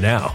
now.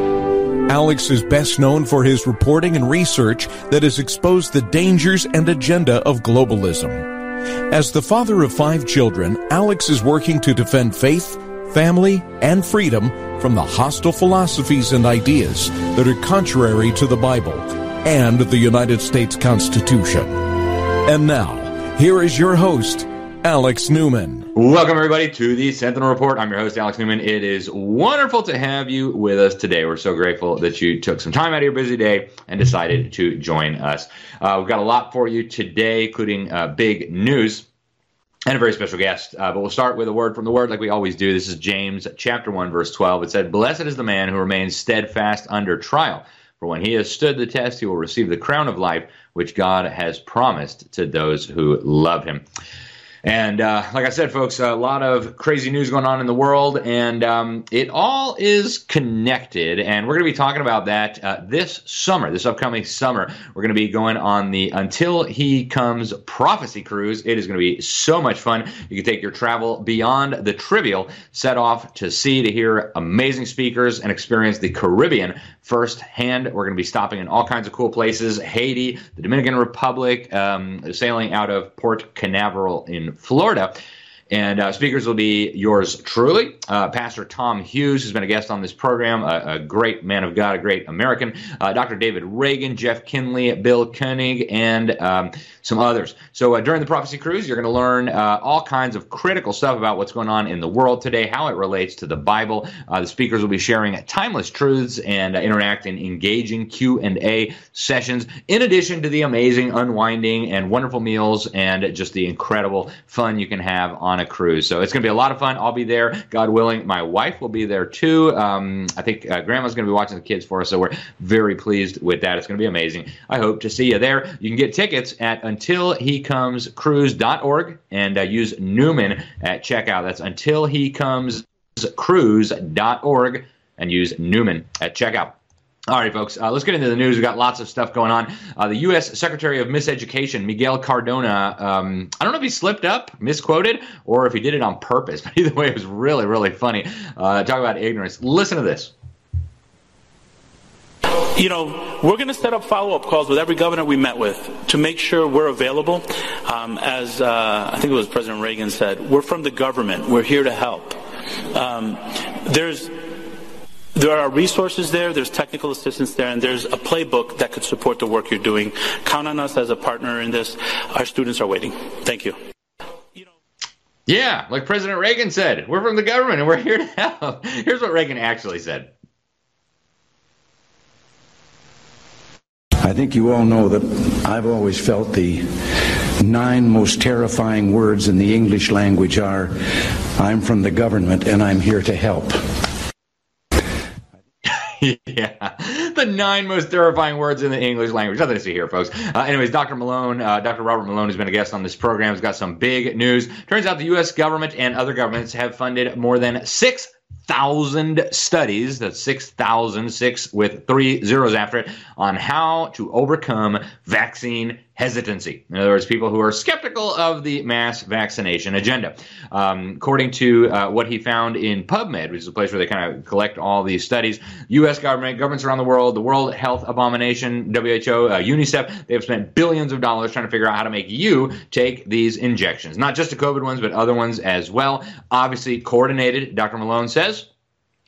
Alex is best known for his reporting and research that has exposed the dangers and agenda of globalism. As the father of five children, Alex is working to defend faith, family, and freedom from the hostile philosophies and ideas that are contrary to the Bible and the United States Constitution. And now, here is your host, Alex Newman. Welcome, everybody, to the Sentinel Report. I'm your host, Alex Newman. It is wonderful to have you with us today. We're so grateful that you took some time out of your busy day and decided to join us. Uh, we've got a lot for you today, including uh, big news and a very special guest. Uh, but we'll start with a word from the word like we always do. This is James chapter 1, verse 12. It said, Blessed is the man who remains steadfast under trial for when he has stood the test, he will receive the crown of life which God has promised to those who love him. And uh, like I said, folks, a lot of crazy news going on in the world, and um, it all is connected. And we're going to be talking about that uh, this summer, this upcoming summer. We're going to be going on the Until He Comes Prophecy Cruise. It is going to be so much fun. You can take your travel beyond the trivial, set off to sea to hear amazing speakers and experience the Caribbean firsthand. We're going to be stopping in all kinds of cool places Haiti, the Dominican Republic, um, sailing out of Port Canaveral in Florida. And uh, speakers will be yours truly, uh, Pastor Tom Hughes, who's been a guest on this program, a, a great man of God, a great American, uh, Dr. David Reagan, Jeff Kinley, Bill Koenig, and um, some others. So uh, during the Prophecy Cruise, you're going to learn uh, all kinds of critical stuff about what's going on in the world today, how it relates to the Bible. Uh, the speakers will be sharing timeless truths and interacting, engaging Q and A sessions, in addition to the amazing unwinding and wonderful meals and just the incredible fun you can have on a cruise. So it's going to be a lot of fun. I'll be there, God willing. My wife will be there too. Um, I think uh, Grandma's going to be watching the kids for us, so we're very pleased with that. It's going to be amazing. I hope to see you there. You can get tickets at untilhecomescruise.org and uh, use Newman at checkout. That's untilhecomescruise.org and use Newman at checkout. All right, folks, uh, let's get into the news. We've got lots of stuff going on. Uh, the U.S. Secretary of Miseducation, Miguel Cardona, um, I don't know if he slipped up, misquoted, or if he did it on purpose, but either way, it was really, really funny. Uh, talk about ignorance. Listen to this. You know, we're going to set up follow up calls with every governor we met with to make sure we're available. Um, as uh, I think it was President Reagan said, we're from the government, we're here to help. Um, there's there are resources there, there's technical assistance there, and there's a playbook that could support the work you're doing. Count on us as a partner in this. Our students are waiting. Thank you. Yeah, like President Reagan said, we're from the government and we're here to help. Here's what Reagan actually said. I think you all know that I've always felt the nine most terrifying words in the English language are I'm from the government and I'm here to help. yeah, the nine most terrifying words in the English language. Nothing to see here, folks. Uh, anyways, Dr. Malone, uh, Dr. Robert Malone, has been a guest on this program. He's got some big news. Turns out the U.S. government and other governments have funded more than six thousand studies. That's six thousand six with three zeros after it on how to overcome vaccine hesitancy. In other words, people who are skeptical of the mass vaccination agenda. Um, according to uh, what he found in PubMed, which is a place where they kind of collect all these studies, U.S. government, governments around the world, the World Health Abomination, WHO, uh, UNICEF, they have spent billions of dollars trying to figure out how to make you take these injections. Not just the COVID ones, but other ones as well. Obviously, coordinated, Dr. Malone says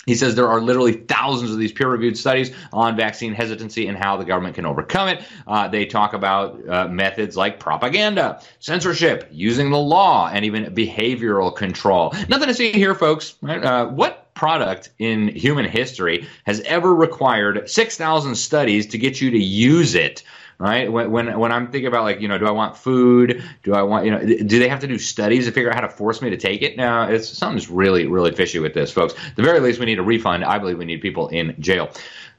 He says there are literally thousands of these peer reviewed studies on vaccine hesitancy and how the government can overcome it. Uh, they talk about uh, methods like propaganda, censorship, using the law, and even behavioral control. Nothing to see here, folks. Uh, what product in human history has ever required 6,000 studies to get you to use it? Right? When, when when I'm thinking about like you know, do I want food? Do I want you know? Do they have to do studies to figure out how to force me to take it? Now, it's something's really really fishy with this, folks. At the very least, we need a refund. I believe we need people in jail.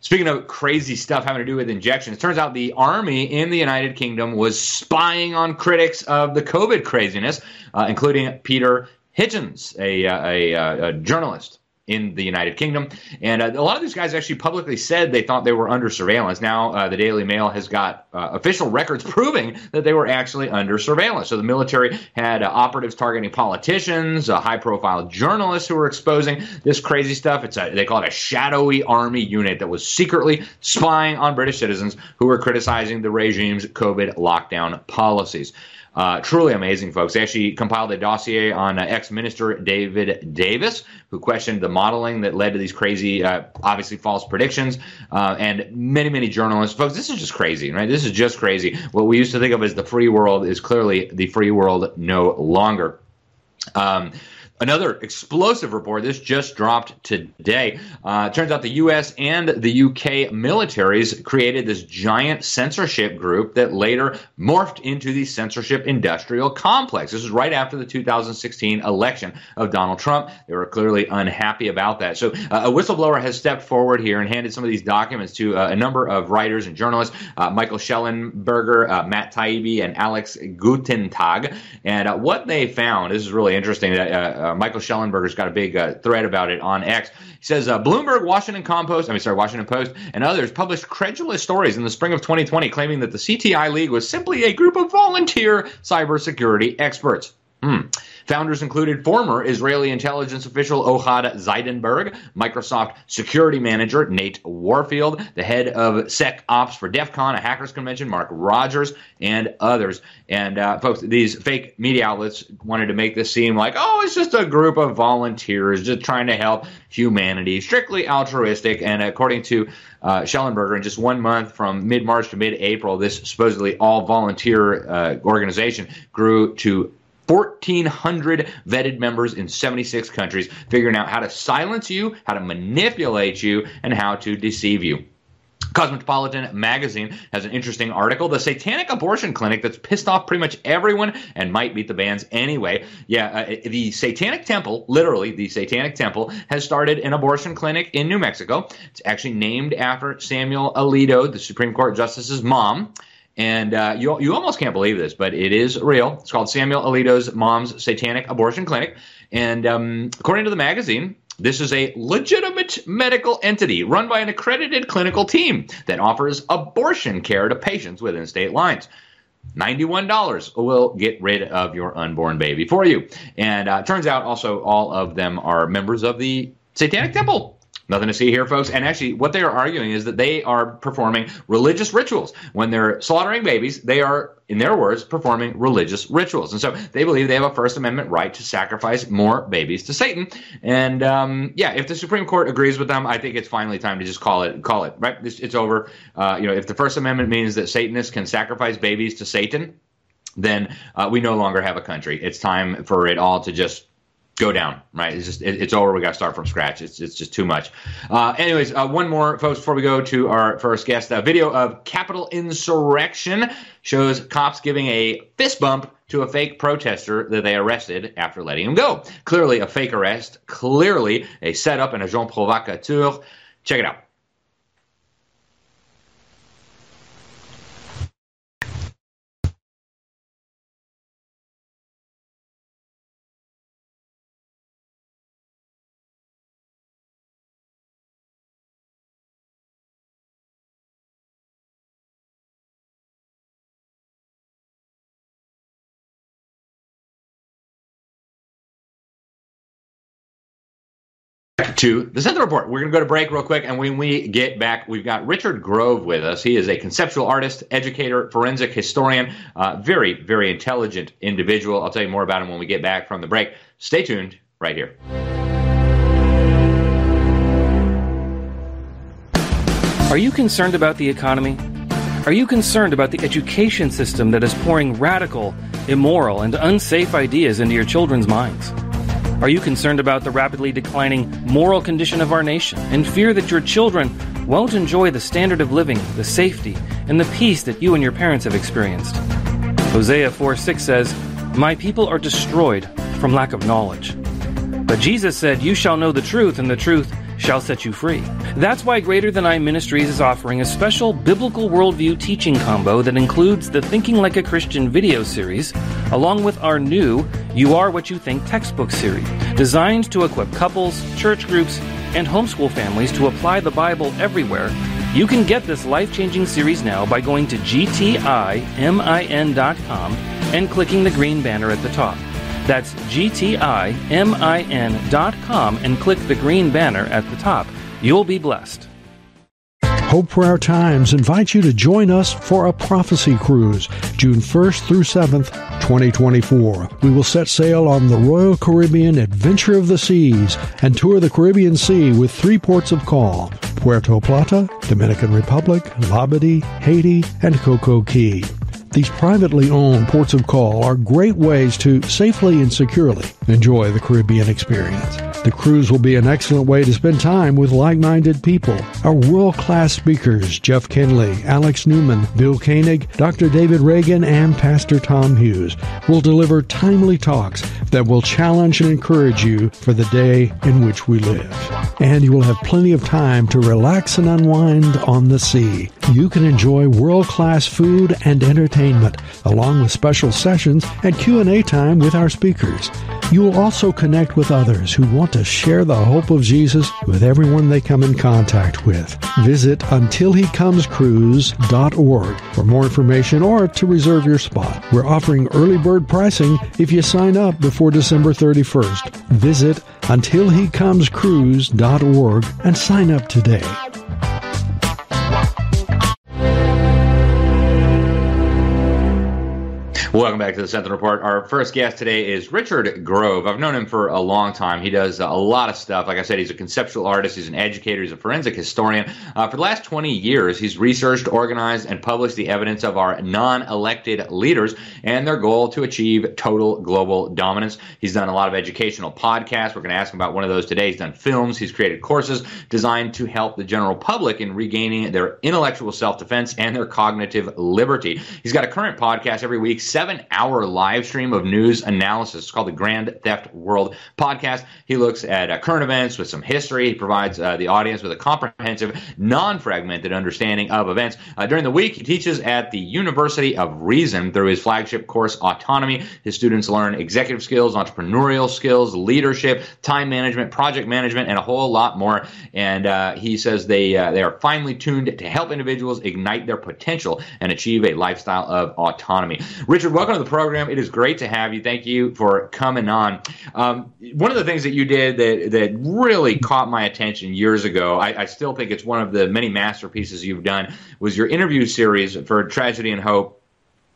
Speaking of crazy stuff having to do with injections, it turns out the army in the United Kingdom was spying on critics of the COVID craziness, uh, including Peter Hitchens, a, a, a, a journalist in the United Kingdom. And uh, a lot of these guys actually publicly said they thought they were under surveillance. Now, uh, the Daily Mail has got uh, official records proving that they were actually under surveillance. So the military had uh, operatives targeting politicians, uh, high profile journalists who were exposing this crazy stuff. It's a, they call it a shadowy army unit that was secretly spying on British citizens who were criticizing the regime's COVID lockdown policies. Uh, truly amazing, folks. They actually compiled a dossier on uh, ex minister David Davis, who questioned the modeling that led to these crazy, uh, obviously false predictions, uh, and many, many journalists. Folks, this is just crazy, right? This is just crazy. What we used to think of as the free world is clearly the free world no longer. Um, Another explosive report. This just dropped today. Uh, turns out the U.S. and the U.K. militaries created this giant censorship group that later morphed into the censorship industrial complex. This is right after the 2016 election of Donald Trump. They were clearly unhappy about that. So uh, a whistleblower has stepped forward here and handed some of these documents to uh, a number of writers and journalists, uh, Michael Shellenberger, uh, Matt Taibbi, and Alex Gutentag. And uh, what they found, this is really interesting that uh, Michael Shellenberger's got a big uh, thread about it on X. He says uh, Bloomberg, Washington Compost, I mean, sorry, Washington Post, and others published credulous stories in the spring of 2020 claiming that the CTI League was simply a group of volunteer cybersecurity experts. Hmm. Founders included former Israeli intelligence official Ohad Zeidenberg, Microsoft security manager Nate Warfield, the head of SecOps for DEF CON, a hackers convention, Mark Rogers, and others. And uh, folks, these fake media outlets wanted to make this seem like, oh, it's just a group of volunteers just trying to help humanity, strictly altruistic. And according to uh, Shellenberger, in just one month from mid March to mid April, this supposedly all volunteer uh, organization grew to 1,400 vetted members in 76 countries, figuring out how to silence you, how to manipulate you, and how to deceive you. Cosmopolitan magazine has an interesting article. The satanic abortion clinic that's pissed off pretty much everyone and might beat the bans anyway. Yeah, uh, the Satanic Temple, literally the Satanic Temple, has started an abortion clinic in New Mexico. It's actually named after Samuel Alito, the Supreme Court Justice's mom. And uh, you, you almost can't believe this, but it is real. It's called Samuel Alito's Mom's Satanic Abortion Clinic. And um, according to the magazine, this is a legitimate medical entity run by an accredited clinical team that offers abortion care to patients within state lines. $91 will get rid of your unborn baby for you. And uh, turns out also all of them are members of the Satanic Temple. Nothing to see here, folks. And actually, what they are arguing is that they are performing religious rituals. When they're slaughtering babies, they are, in their words, performing religious rituals. And so they believe they have a First Amendment right to sacrifice more babies to Satan. And um, yeah, if the Supreme Court agrees with them, I think it's finally time to just call it. Call it right. It's, it's over. Uh, you know, if the First Amendment means that Satanists can sacrifice babies to Satan, then uh, we no longer have a country. It's time for it all to just go down, right? It's just it, it's over. We got to start from scratch. It's it's just too much. Uh, anyways, uh, one more, folks, before we go to our first guest. A video of Capitol insurrection shows cops giving a fist bump to a fake protester that they arrested after letting him go. Clearly a fake arrest. Clearly a setup and agent provocateur. Check it out. To the Sentinel Report. We're going to go to break real quick, and when we get back, we've got Richard Grove with us. He is a conceptual artist, educator, forensic historian, uh, very, very intelligent individual. I'll tell you more about him when we get back from the break. Stay tuned right here. Are you concerned about the economy? Are you concerned about the education system that is pouring radical, immoral, and unsafe ideas into your children's minds? Are you concerned about the rapidly declining moral condition of our nation and fear that your children won't enjoy the standard of living, the safety, and the peace that you and your parents have experienced? Hosea 4 6 says, My people are destroyed from lack of knowledge. But Jesus said, You shall know the truth, and the truth shall set you free. That's why Greater Than I Ministries is offering a special biblical worldview teaching combo that includes the Thinking Like a Christian video series, along with our new You Are What You Think textbook series, designed to equip couples, church groups, and homeschool families to apply the Bible everywhere. You can get this life changing series now by going to gtimin.com and clicking the green banner at the top. That's gtimin.com and click the green banner at the top. You'll be blessed. Hope for Our Times invites you to join us for a prophecy cruise, June 1st through 7th, 2024. We will set sail on the Royal Caribbean Adventure of the Seas and tour the Caribbean Sea with three ports of call Puerto Plata, Dominican Republic, Labadee, Haiti, and CocoCay. These privately owned ports of call are great ways to safely and securely enjoy the Caribbean experience. The cruise will be an excellent way to spend time with like-minded people. Our world-class speakers, Jeff Kinley, Alex Newman, Bill Koenig, Dr. David Reagan, and Pastor Tom Hughes, will deliver timely talks that will challenge and encourage you for the day in which we live. And you will have plenty of time to relax and unwind on the sea. You can enjoy world-class food and entertainment, along with special sessions and Q&A time with our speakers. You will also connect with others who want to share the hope of Jesus with everyone they come in contact with. Visit untilhecomescruise.org for more information or to reserve your spot. We're offering early bird pricing if you sign up before December 31st. Visit untilhecomescruise.org and sign up today. Welcome back to the Sentinel Report. Our first guest today is Richard Grove. I've known him for a long time. He does a lot of stuff. Like I said, he's a conceptual artist, he's an educator, he's a forensic historian. Uh, for the last 20 years, he's researched, organized, and published the evidence of our non elected leaders and their goal to achieve total global dominance. He's done a lot of educational podcasts. We're going to ask him about one of those today. He's done films, he's created courses designed to help the general public in regaining their intellectual self defense and their cognitive liberty. He's got a current podcast every week, hour live stream of news analysis. It's called the Grand Theft World Podcast. He looks at uh, current events with some history. He provides uh, the audience with a comprehensive, non fragmented understanding of events. Uh, during the week, he teaches at the University of Reason through his flagship course, Autonomy. His students learn executive skills, entrepreneurial skills, leadership, time management, project management, and a whole lot more. And uh, he says they, uh, they are finely tuned to help individuals ignite their potential and achieve a lifestyle of autonomy. Richard, welcome to the program. It is great to have you. Thank you for coming on. Um, one of the things that you did that that really caught my attention years ago, I, I, still think it's one of the many masterpieces you've done, was your interview series for Tragedy and Hope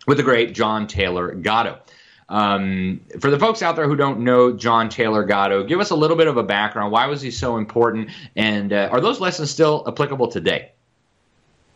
with the great John Taylor Gatto. Um, for the folks out there who don't know John Taylor Gatto, give us a little bit of a background. Why was he so important? And uh, are those lessons still applicable today?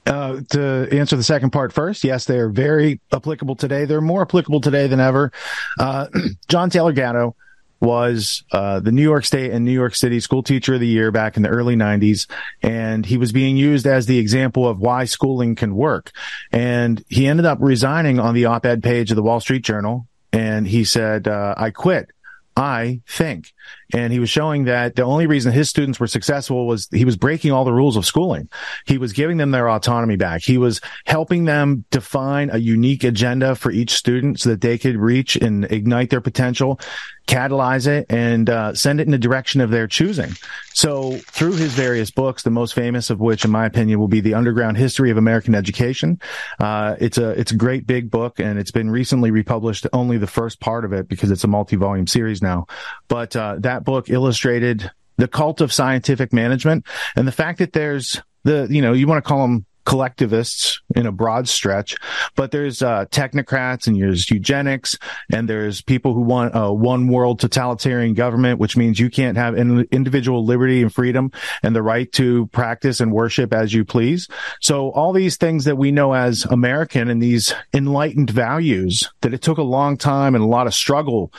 Uh, to answer the second part first, yes, they are very applicable today. They're more applicable today than ever. Uh, John Taylor Gatto was uh, the New York State and New York City School Teacher of the Year back in the early 90s. And he was being used as the example of why schooling can work. And he ended up resigning on the op ed page of the Wall Street Journal. And he said, uh, I quit. I think. And he was showing that the only reason his students were successful was he was breaking all the rules of schooling. He was giving them their autonomy back. He was helping them define a unique agenda for each student so that they could reach and ignite their potential, catalyze it, and uh, send it in the direction of their choosing. So through his various books, the most famous of which, in my opinion, will be the Underground History of American Education. Uh, it's a it's a great big book, and it's been recently republished. Only the first part of it because it's a multi-volume series now, but uh, that book illustrated the cult of scientific management and the fact that there's the, you know, you want to call them collectivists in a broad stretch, but there's uh, technocrats and there's eugenics and there's people who want a one world totalitarian government, which means you can't have in- individual liberty and freedom and the right to practice and worship as you please. So all these things that we know as American and these enlightened values that it took a long time and a lot of struggle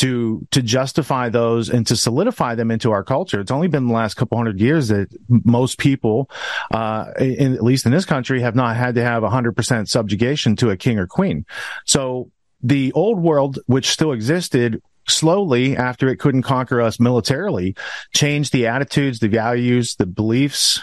to to justify those and to solidify them into our culture. It's only been the last couple hundred years that most people, uh, in, at least in this country, have not had to have 100% subjugation to a king or queen. So the old world, which still existed, slowly after it couldn't conquer us militarily, changed the attitudes, the values, the beliefs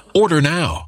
Order now.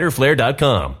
riderflare.com.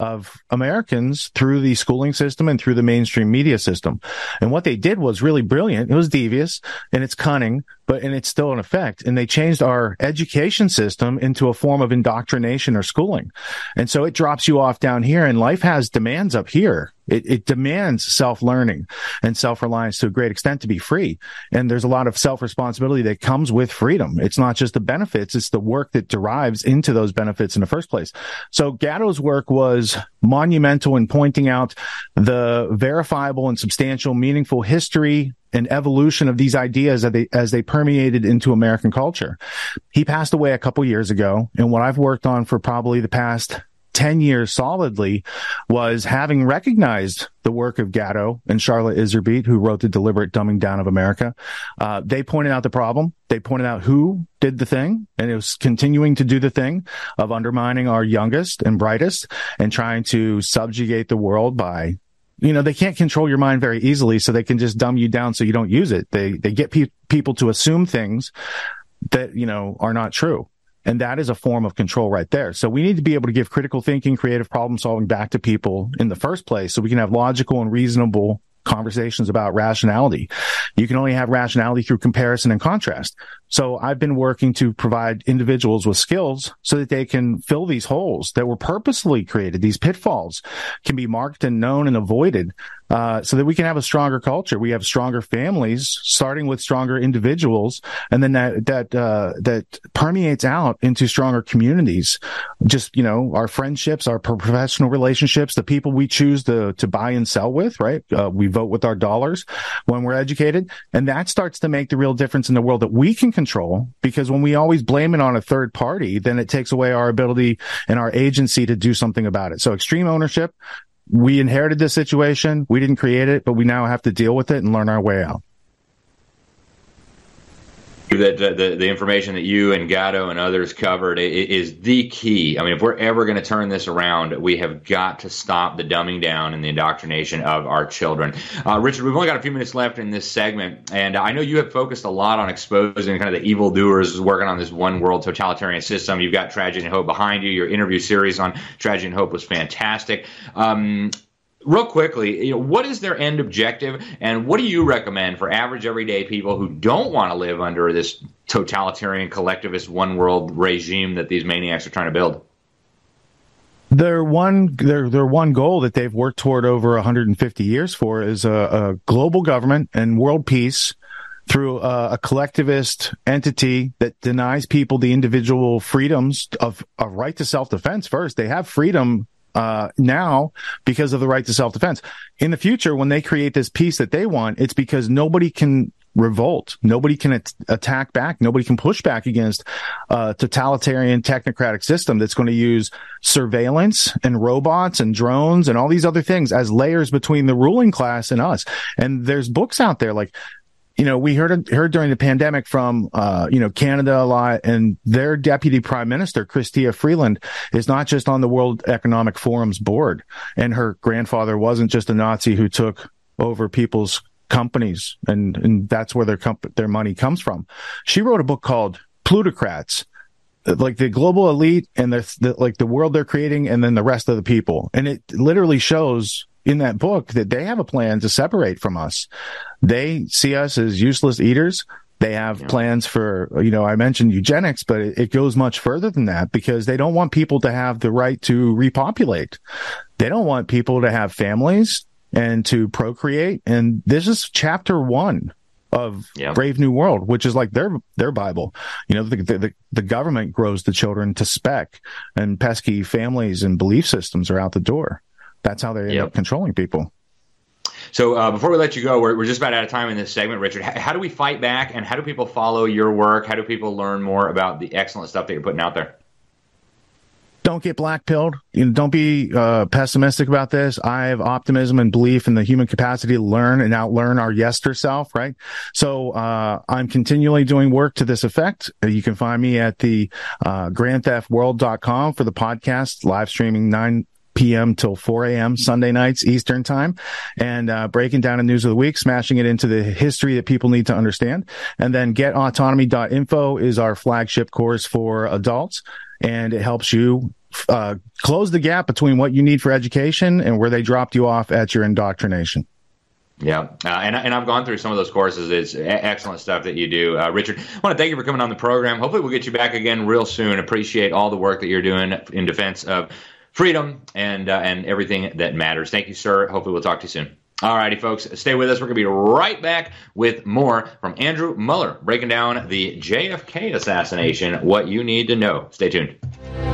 Of Americans through the schooling system and through the mainstream media system. And what they did was really brilliant. It was devious and it's cunning, but and it's still in effect. And they changed our education system into a form of indoctrination or schooling. And so it drops you off down here and life has demands up here. It, it demands self learning and self reliance to a great extent to be free. And there's a lot of self responsibility that comes with freedom. It's not just the benefits, it's the work that derives into those benefits in the first place. So Gatto's work was monumental in pointing out the verifiable and substantial, meaningful history and evolution of these ideas as they, as they permeated into American culture. He passed away a couple years ago. And what I've worked on for probably the past 10 years solidly was having recognized the work of Gatto and Charlotte Iserbyt, who wrote the deliberate dumbing down of America. Uh, they pointed out the problem. They pointed out who did the thing and it was continuing to do the thing of undermining our youngest and brightest and trying to subjugate the world by you know, they can't control your mind very easily, so they can just dumb you down so you don't use it. They, they get pe- people to assume things that, you know, are not true. And that is a form of control right there. So we need to be able to give critical thinking, creative problem solving back to people in the first place so we can have logical and reasonable conversations about rationality. You can only have rationality through comparison and contrast. So I've been working to provide individuals with skills so that they can fill these holes that were purposely created. These pitfalls can be marked and known and avoided uh, so that we can have a stronger culture. We have stronger families, starting with stronger individuals, and then that that uh, that permeates out into stronger communities. Just you know, our friendships, our professional relationships, the people we choose to to buy and sell with. Right, uh, we vote with our dollars when we're educated, and that starts to make the real difference in the world that we can control. Because when we always blame it on a third party, then it takes away our ability and our agency to do something about it. So extreme ownership, we inherited this situation. We didn't create it, but we now have to deal with it and learn our way out that the, the information that you and Gatto and others covered is the key. I mean, if we're ever going to turn this around, we have got to stop the dumbing down and the indoctrination of our children. Uh, Richard, we've only got a few minutes left in this segment, and I know you have focused a lot on exposing kind of the evildoers working on this one world totalitarian system. You've got Tragedy and Hope behind you. Your interview series on Tragedy and Hope was fantastic. Um, real quickly, you know, what is their end objective, and what do you recommend for average everyday people who don't want to live under this totalitarian collectivist one world regime that these maniacs are trying to build? Their one, their their one goal that they've worked toward over 150 years for is a, a global government and world peace through a, a, collectivist entity that denies people the individual freedoms of, of right to self defense. First, they have freedom uh, now because of the right to self defense. In the future, when they create this peace that they want, it's because nobody can revolt. Nobody can at- attack back. Nobody can push back against a totalitarian technocratic system that's going to use surveillance and robots and drones and all these other things as layers between the ruling class and us. And there's books out there like you know, we heard heard during the pandemic from uh, you know Canada a lot, and their deputy prime minister Chrystia Freeland is not just on the World Economic Forum's board, and her grandfather wasn't just a Nazi who took over people's companies, and and that's where their comp- their money comes from. She wrote a book called Plutocrats, like the global elite and the, the like the world they're creating, and then the rest of the people, and it literally shows in that book that they have a plan to separate from us. They see us as useless eaters. They have yeah. plans for, you know, I mentioned eugenics, but it, it, goes much further than that because they don't want people to have the right to repopulate. They don't want people to have families and to procreate. And this is chapter one of yeah. Brave New World, which is like their their Bible. You know, the, the the government grows the children to spec, and pesky families and belief systems are out the door. That's how they end yep. up controlling people. So uh, before we let you go, we're, we're just about out of time in this segment, Richard. How, how, do we fight back, and how do people follow your work? How do people learn more about the excellent stuff that you're putting out there? Don't get black pilled. You know, don't be uh, pessimistic about this. I have optimism and belief in the human capacity to learn and outlearn our yester self. Right. So uh, I'm continually doing work to this effect. You can find me at the uh, grandtheftworld.com for the podcast live streaming nine p.m. till 4 a.m. Sunday nights Eastern time and uh, breaking down the news of the week, smashing it into the history that people need to understand. And then getautonomy.info is our flagship course for adults and it helps you uh, close the gap between what you need for education and where they dropped you off at your indoctrination. Yeah, uh, and and I've gone through some of those courses. It's excellent stuff that you do, uh, Richard. I want to thank you for coming on the program. Hopefully, we'll get you back again real soon. Appreciate all the work that you're doing in defense of freedom and uh, and everything that matters. Thank you, sir. Hopefully, we'll talk to you soon. All righty, folks, stay with us. We're going to be right back with more from Andrew Muller breaking down the JFK assassination. What you need to know. Stay tuned.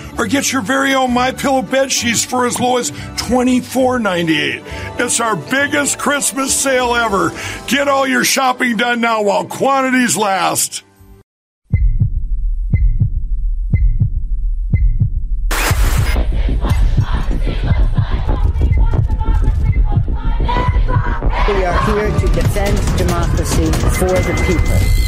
or get your very own My Pillow bed sheets for as low as $24.98. It's our biggest Christmas sale ever. Get all your shopping done now while quantities last. We are here to defend democracy for the people.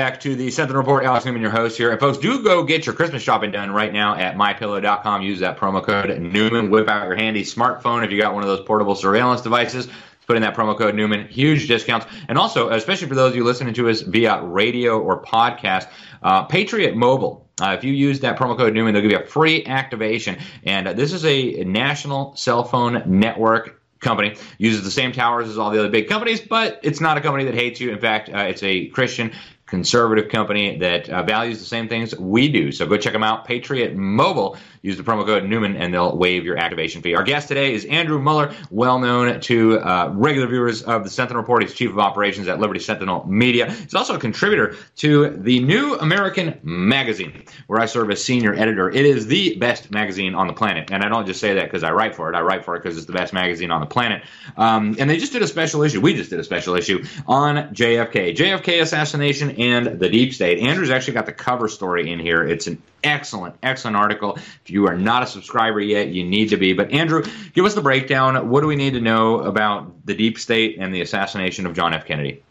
Back to the Sentinel Report. Alex Newman, your host here. And folks, do go get your Christmas shopping done right now at mypillow.com. Use that promo code Newman. Whip out your handy smartphone if you got one of those portable surveillance devices. Put in that promo code Newman. Huge discounts. And also, especially for those of you listening to us via radio or podcast, uh, Patriot Mobile. Uh, if you use that promo code Newman, they'll give you a free activation. And uh, this is a national cell phone network company uses the same towers as all the other big companies, but it's not a company that hates you. In fact, uh, it's a Christian conservative company that uh, values the same things we do. So go check them out. Patriot Mobile. Use the promo code Newman and they'll waive your activation fee. Our guest today is Andrew Muller, well known to uh, regular viewers of the Sentinel Report. He's chief of operations at Liberty Sentinel Media. He's also a contributor to the New American Magazine, where I serve as senior editor. It is the best magazine on the planet. And I don't just say that because I write for it. I write for it because it's the best magazine on the planet. Um, and they just did a special issue. We just did a special issue on JFK. JFK assassination and the deep state. Andrew's actually got the cover story in here. It's an excellent, excellent article. If you are not a subscriber yet, you need to be. But Andrew, give us the breakdown. What do we need to know about the deep state and the assassination of John F. Kennedy?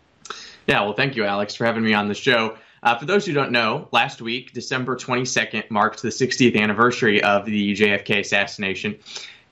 Yeah, well, thank you, Alex, for having me on the show. Uh, for those who don't know, last week, December 22nd, marked the 60th anniversary of the JFK assassination.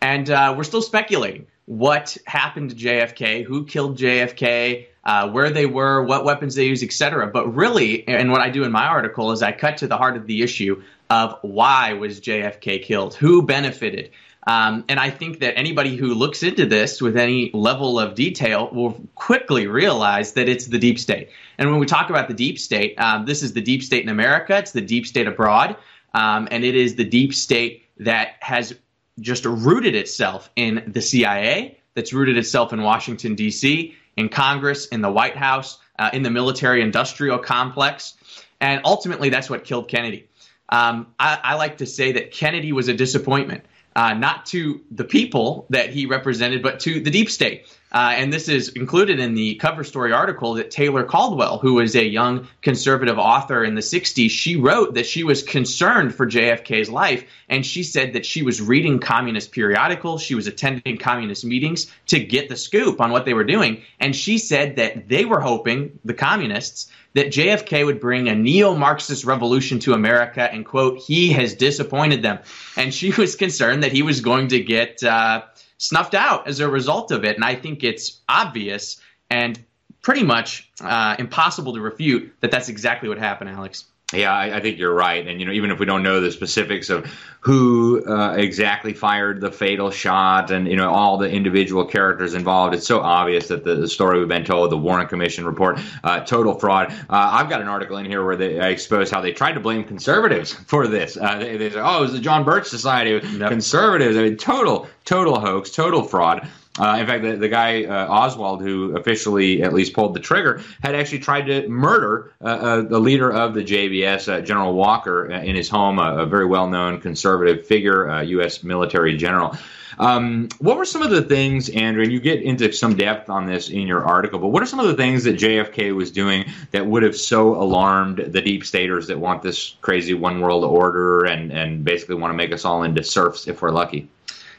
And uh, we're still speculating what happened to JFK, who killed JFK, uh, where they were, what weapons they used, etc. But really, and what I do in my article is I cut to the heart of the issue of why was JFK killed, who benefited. Um, and I think that anybody who looks into this with any level of detail will quickly realize that it's the deep state. And when we talk about the deep state, um, this is the deep state in America, it's the deep state abroad, um, and it is the deep state that has just rooted itself in the CIA, that's rooted itself in Washington, D.C., in Congress, in the White House, uh, in the military industrial complex. And ultimately, that's what killed Kennedy. Um, I, I, like to say that Kennedy was a disappointment, uh, not to the people that he represented, but to the deep state. Uh, and this is included in the cover story article that Taylor Caldwell, who was a young conservative author in the 60s, she wrote that she was concerned for JFK's life. And she said that she was reading communist periodicals, she was attending communist meetings to get the scoop on what they were doing. And she said that they were hoping, the communists, that JFK would bring a neo Marxist revolution to America, and quote, he has disappointed them. And she was concerned that he was going to get. Uh, snuffed out as a result of it. And I think it's obvious and pretty much uh, impossible to refute that that's exactly what happened, Alex. Yeah, I, I, think you're right. And you know, even if we don't know the specifics of who uh, exactly fired the fatal shot, and you know all the individual characters involved, it's so obvious that the, the story we've been told, the Warren Commission report, uh, total fraud. Uh, I've got an article in here where they expose how they tried to blame conservatives for this. Uh, they, they say, "Oh, it was the John Birch Society, conservatives." I mean, total, total hoax, total fraud. Uh, in fact, the, the guy uh, Oswald, who officially at least pulled the trigger, had actually tried to murder uh, uh the leader of the JBS, uh, General Walker, uh, in his home, a, a very well-known conservative figure, U.S. military general. Um, what were some of the things, Andrew, and you get into some depth on this in your article, but what are some of the things that JFK was doing that would have so alarmed the deep staters that want this crazy one world order and, and basically want to make us all into serfs if we're lucky?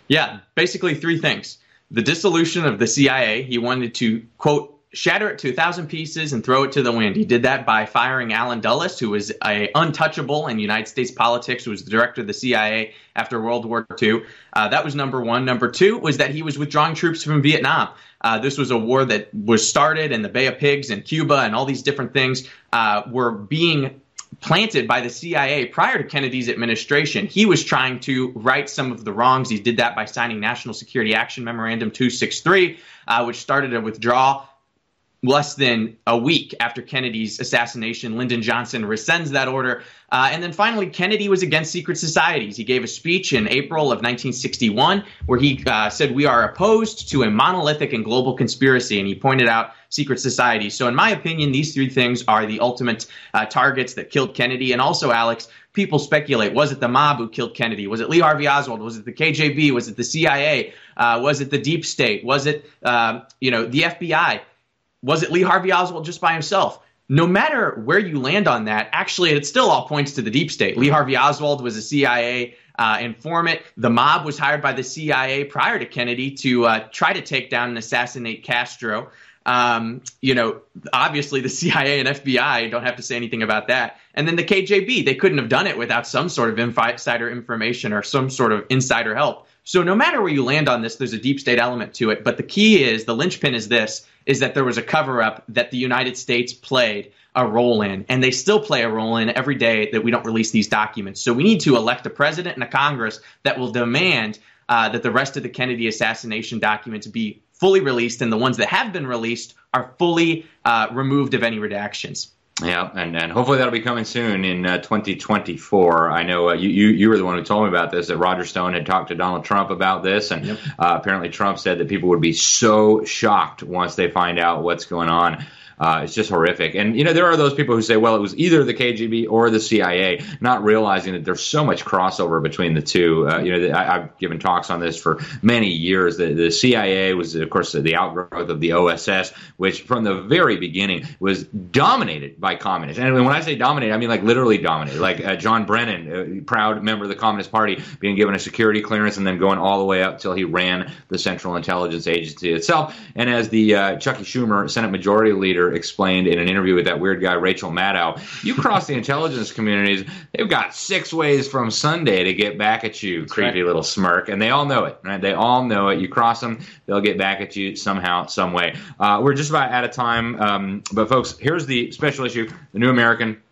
Yeah, basically three things the dissolution of the CIA. He wanted to, quote, shatter it to a thousand pieces and throw it to the wind. He did that by firing Allen Dulles, who was a untouchable in United States politics, who was the director of the CIA after World War II. Uh, that was number one. Number two was that he was withdrawing troops from Vietnam. Uh, this was a war that was started in the Bay of Pigs and Cuba and all these different things uh, were being planted by the CIA prior to Kennedy's administration. He was trying to right some of the wrongs. He did that by signing National Security Action Memorandum 263, uh, which started a withdrawal less than a week after Kennedy's assassination, Lyndon Johnson rescinds that order. Uh, and then finally, Kennedy was against secret societies. He gave a speech in April of 1961 where he uh, said, We are opposed to a monolithic and global conspiracy. And he pointed out secret societies. So, in my opinion, these three things are the ultimate uh, targets that killed Kennedy. And also, Alex, people speculate was it the mob who killed Kennedy? Was it Lee Harvey Oswald? Was it the KGB? Was it the CIA? Uh, was it the deep state? Was it, uh, you know, the FBI? Was it Lee Harvey Oswald just by himself? No matter where you land on that, actually, it still all points to the deep state. Lee Harvey Oswald was a CIA uh, informant. The mob was hired by the CIA prior to Kennedy to uh, try to take down and assassinate Castro. Um, you know, obviously the CIA and FBI don't have to say anything about that. And then the KGB, they couldn't have done it without some sort of insider information or some sort of insider help. So no matter where you land on this, there's a deep state element to it. But the key is the linchpin is this is that there was a cover up that the United States played a role in, and they still play a role in every day that we don't release these documents. So we need to elect a president and a Congress that will demand uh, that the rest of the Kennedy assassination documents be fully released, and the ones that have been released are fully uh, removed of any redactions. Yeah, and, and hopefully that'll be coming soon in uh, 2024. I know uh, you, you you were the one who told me about this. That Roger Stone had talked to Donald Trump about this, and yep. uh, apparently Trump said that people would be so shocked once they find out what's going on uh, it's just horrific. And you know, there are those people who say, well, it was either the KGB or the CIA, not realizing that there's so much crossover between the two. Uh, you know, I, have given talks on this for many years. The, the CIA was, of course, the outgrowth of the OSS, which from the very beginning was dominated by communists. And when I say dominated, I mean like literally dominated. Like uh, John Brennan, proud member of the Communist Party, being given a security clearance and then going all the way up till he ran the Central Intelligence Agency itself. And as the uh, Chucky Schumer Senate Majority Leader explained in an interview with that weird guy Rachel Maddow. You cross the intelligence communities, they've got six ways from Sunday to get back at you. That's creepy right. little smirk, and they all know it. Right? They all know it. You cross them, they'll get back at you somehow, some way. Uh, we're just about out of time, um, but folks, here's the special issue: the New American.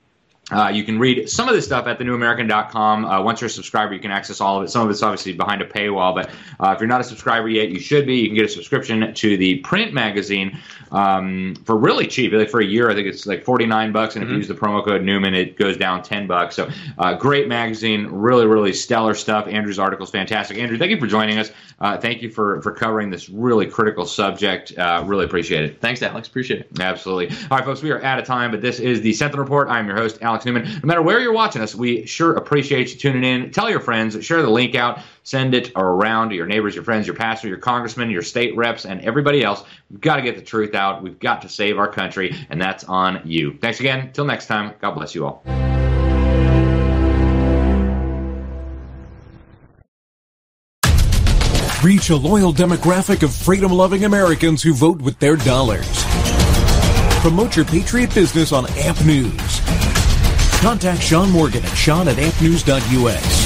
Uh, you can read some of this stuff at thenewamerican.com. Uh, once you're a subscriber, you can access all of it. Some of it's obviously behind a paywall, but uh, if you're not a subscriber yet, you should be. You can get a subscription to the print magazine um, for really cheap. Like for a year, I think it's like 49 bucks, and mm-hmm. if you mm-hmm. use the promo code Newman, it goes down 10 bucks. So, uh, great magazine, really, really stellar stuff. Andrew's article is fantastic. Andrew, thank you for joining us. Uh, thank you for for covering this really critical subject. Uh, really appreciate it. Thanks, Alex. Appreciate it. Absolutely. All right, folks, we are out of time, but this is the Sentinel Report. I'm your host, Alex. Alex Newman. No matter where you're watching us, we sure appreciate you tuning in. Tell your friends, share the link out, send it around to your neighbors, your friends, your pastor, your congressman, your state reps, and everybody else. We've got to get the truth out. We've got to save our country, and that's on you. Thanks again. Till next time, God bless you all. Reach a loyal demographic of freedom loving Americans who vote with their dollars. Promote your Patriot business on AMP News. Contact Sean Morgan at sean at ampnews.us.